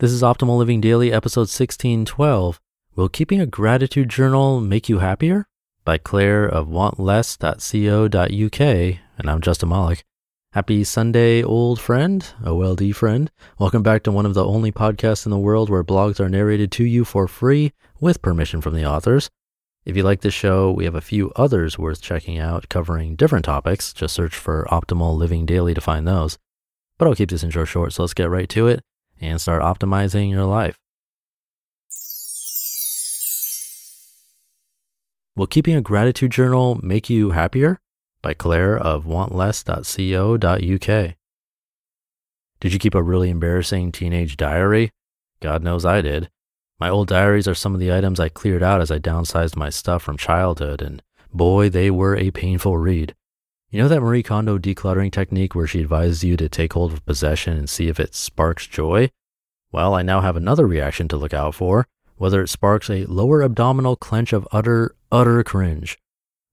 This is Optimal Living Daily, episode 1612. Will keeping a gratitude journal make you happier? By Claire of wantless.co.uk. And I'm Justin Malik. Happy Sunday, old friend, OLD friend. Welcome back to one of the only podcasts in the world where blogs are narrated to you for free with permission from the authors. If you like this show, we have a few others worth checking out covering different topics. Just search for Optimal Living Daily to find those. But I'll keep this intro short, so let's get right to it and start optimizing your life. Will keeping a gratitude journal make you happier? By Claire of wantless.co.uk. Did you keep a really embarrassing teenage diary? God knows I did. My old diaries are some of the items I cleared out as I downsized my stuff from childhood, and boy, they were a painful read. You know that Marie Kondo decluttering technique where she advises you to take hold of possession and see if it sparks joy? Well, I now have another reaction to look out for, whether it sparks a lower abdominal clench of utter, utter cringe.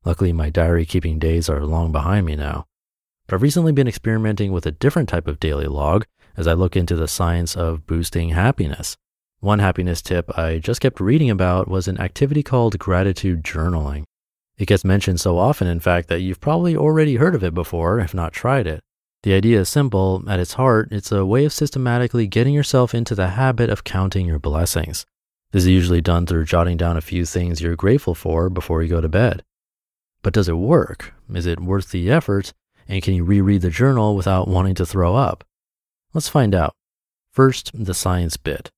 Luckily, my diary keeping days are long behind me now. But I've recently been experimenting with a different type of daily log as I look into the science of boosting happiness. One happiness tip I just kept reading about was an activity called gratitude journaling. It gets mentioned so often, in fact, that you've probably already heard of it before, if not tried it. The idea is simple. At its heart, it's a way of systematically getting yourself into the habit of counting your blessings. This is usually done through jotting down a few things you're grateful for before you go to bed. But does it work? Is it worth the effort? And can you reread the journal without wanting to throw up? Let's find out. First, the science bit.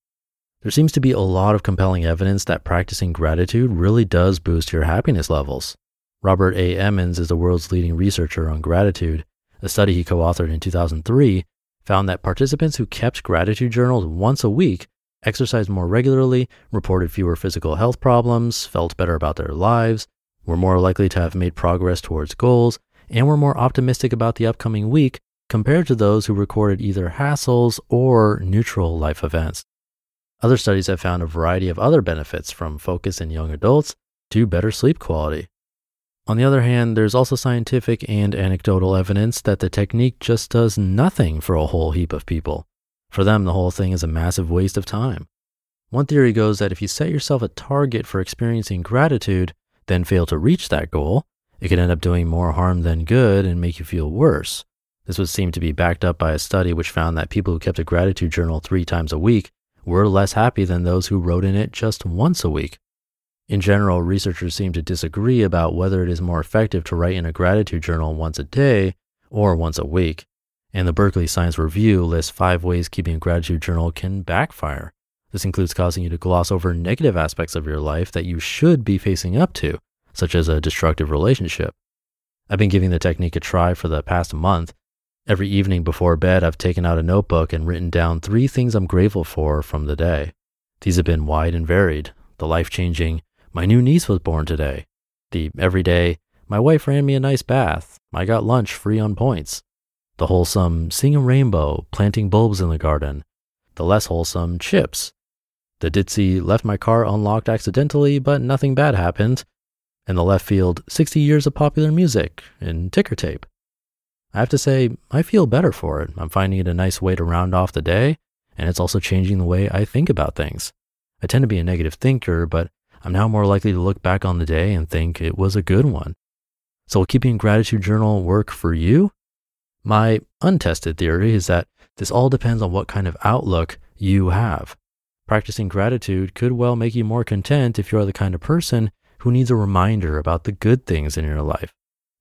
There seems to be a lot of compelling evidence that practicing gratitude really does boost your happiness levels. Robert A. Emmons is the world's leading researcher on gratitude. A study he co authored in 2003 found that participants who kept gratitude journals once a week exercised more regularly, reported fewer physical health problems, felt better about their lives, were more likely to have made progress towards goals, and were more optimistic about the upcoming week compared to those who recorded either hassles or neutral life events. Other studies have found a variety of other benefits from focus in young adults to better sleep quality. On the other hand, there's also scientific and anecdotal evidence that the technique just does nothing for a whole heap of people. For them, the whole thing is a massive waste of time. One theory goes that if you set yourself a target for experiencing gratitude, then fail to reach that goal, it could end up doing more harm than good and make you feel worse. This would seem to be backed up by a study which found that people who kept a gratitude journal three times a week were less happy than those who wrote in it just once a week. In general, researchers seem to disagree about whether it is more effective to write in a gratitude journal once a day or once a week. And the Berkeley Science Review lists five ways keeping a gratitude journal can backfire. This includes causing you to gloss over negative aspects of your life that you should be facing up to, such as a destructive relationship. I've been giving the technique a try for the past month, Every evening before bed, I've taken out a notebook and written down three things I'm grateful for from the day. These have been wide and varied. The life changing, my new niece was born today. The everyday, my wife ran me a nice bath. I got lunch free on points. The wholesome, seeing a rainbow, planting bulbs in the garden. The less wholesome, chips. The ditzy, left my car unlocked accidentally, but nothing bad happened. And the left field, 60 years of popular music and ticker tape. I have to say, I feel better for it. I'm finding it a nice way to round off the day, and it's also changing the way I think about things. I tend to be a negative thinker, but I'm now more likely to look back on the day and think it was a good one. So will keeping gratitude journal work for you? My untested theory is that this all depends on what kind of outlook you have. Practicing gratitude could well make you more content if you are the kind of person who needs a reminder about the good things in your life.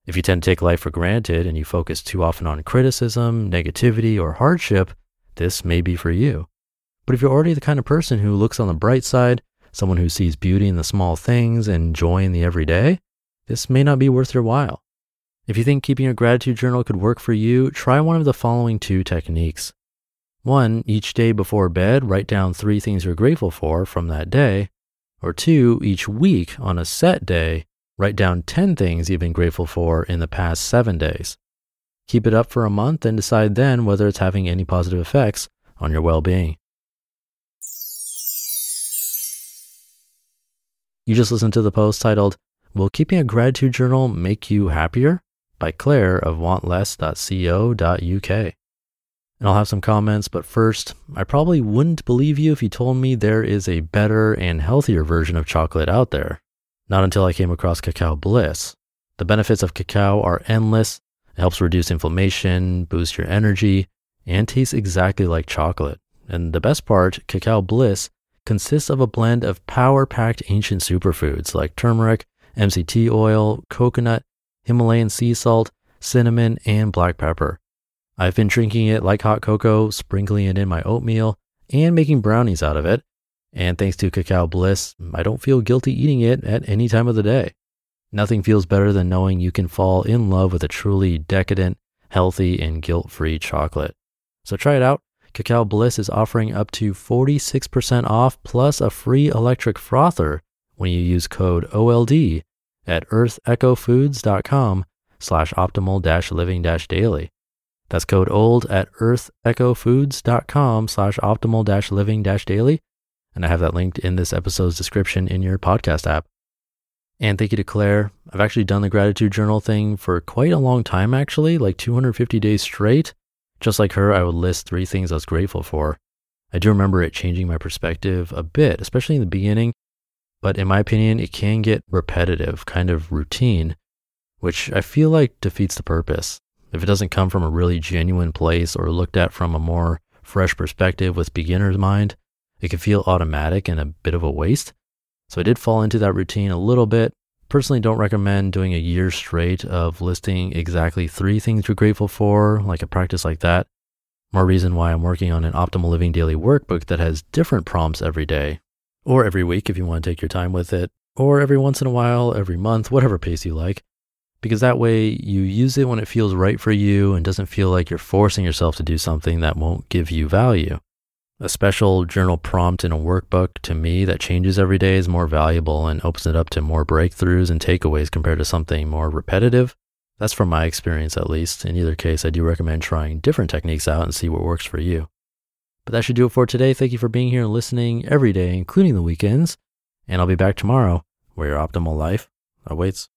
If you tend to take life for granted and you focus too often on criticism, negativity, or hardship, this may be for you. But if you're already the kind of person who looks on the bright side, someone who sees beauty in the small things and joy in the everyday, this may not be worth your while. If you think keeping a gratitude journal could work for you, try one of the following two techniques. One, each day before bed, write down three things you're grateful for from that day. Or two, each week on a set day, Write down 10 things you've been grateful for in the past seven days. Keep it up for a month and decide then whether it's having any positive effects on your well being. You just listened to the post titled, Will Keeping a Gratitude Journal Make You Happier? by Claire of wantless.co.uk. and I'll have some comments. But first, I probably wouldn't believe you if you told me there is a better and healthier version of chocolate out there. Not until I came across Cacao Bliss. The benefits of cacao are endless. It helps reduce inflammation, boost your energy, and tastes exactly like chocolate. And the best part, Cacao Bliss consists of a blend of power packed ancient superfoods like turmeric, MCT oil, coconut, Himalayan sea salt, cinnamon, and black pepper. I've been drinking it like hot cocoa, sprinkling it in my oatmeal, and making brownies out of it. And thanks to Cacao Bliss, I don't feel guilty eating it at any time of the day. Nothing feels better than knowing you can fall in love with a truly decadent, healthy, and guilt free chocolate. So try it out. Cacao Bliss is offering up to 46% off plus a free electric frother when you use code OLD at earthechofoods.com slash optimal dash living dash daily. That's code OLD at earthechofoods.com slash optimal dash living dash daily. And I have that linked in this episode's description in your podcast app. And thank you to Claire. I've actually done the gratitude journal thing for quite a long time, actually, like 250 days straight. Just like her, I would list three things I was grateful for. I do remember it changing my perspective a bit, especially in the beginning. But in my opinion, it can get repetitive, kind of routine, which I feel like defeats the purpose. If it doesn't come from a really genuine place or looked at from a more fresh perspective with beginner's mind, it can feel automatic and a bit of a waste. So I did fall into that routine a little bit. Personally, don't recommend doing a year straight of listing exactly three things you're grateful for, like a practice like that. More reason why I'm working on an optimal living daily workbook that has different prompts every day, or every week if you want to take your time with it, or every once in a while, every month, whatever pace you like. Because that way you use it when it feels right for you and doesn't feel like you're forcing yourself to do something that won't give you value. A special journal prompt in a workbook to me that changes every day is more valuable and opens it up to more breakthroughs and takeaways compared to something more repetitive. That's from my experience, at least. In either case, I do recommend trying different techniques out and see what works for you. But that should do it for today. Thank you for being here and listening every day, including the weekends. And I'll be back tomorrow where your optimal life awaits.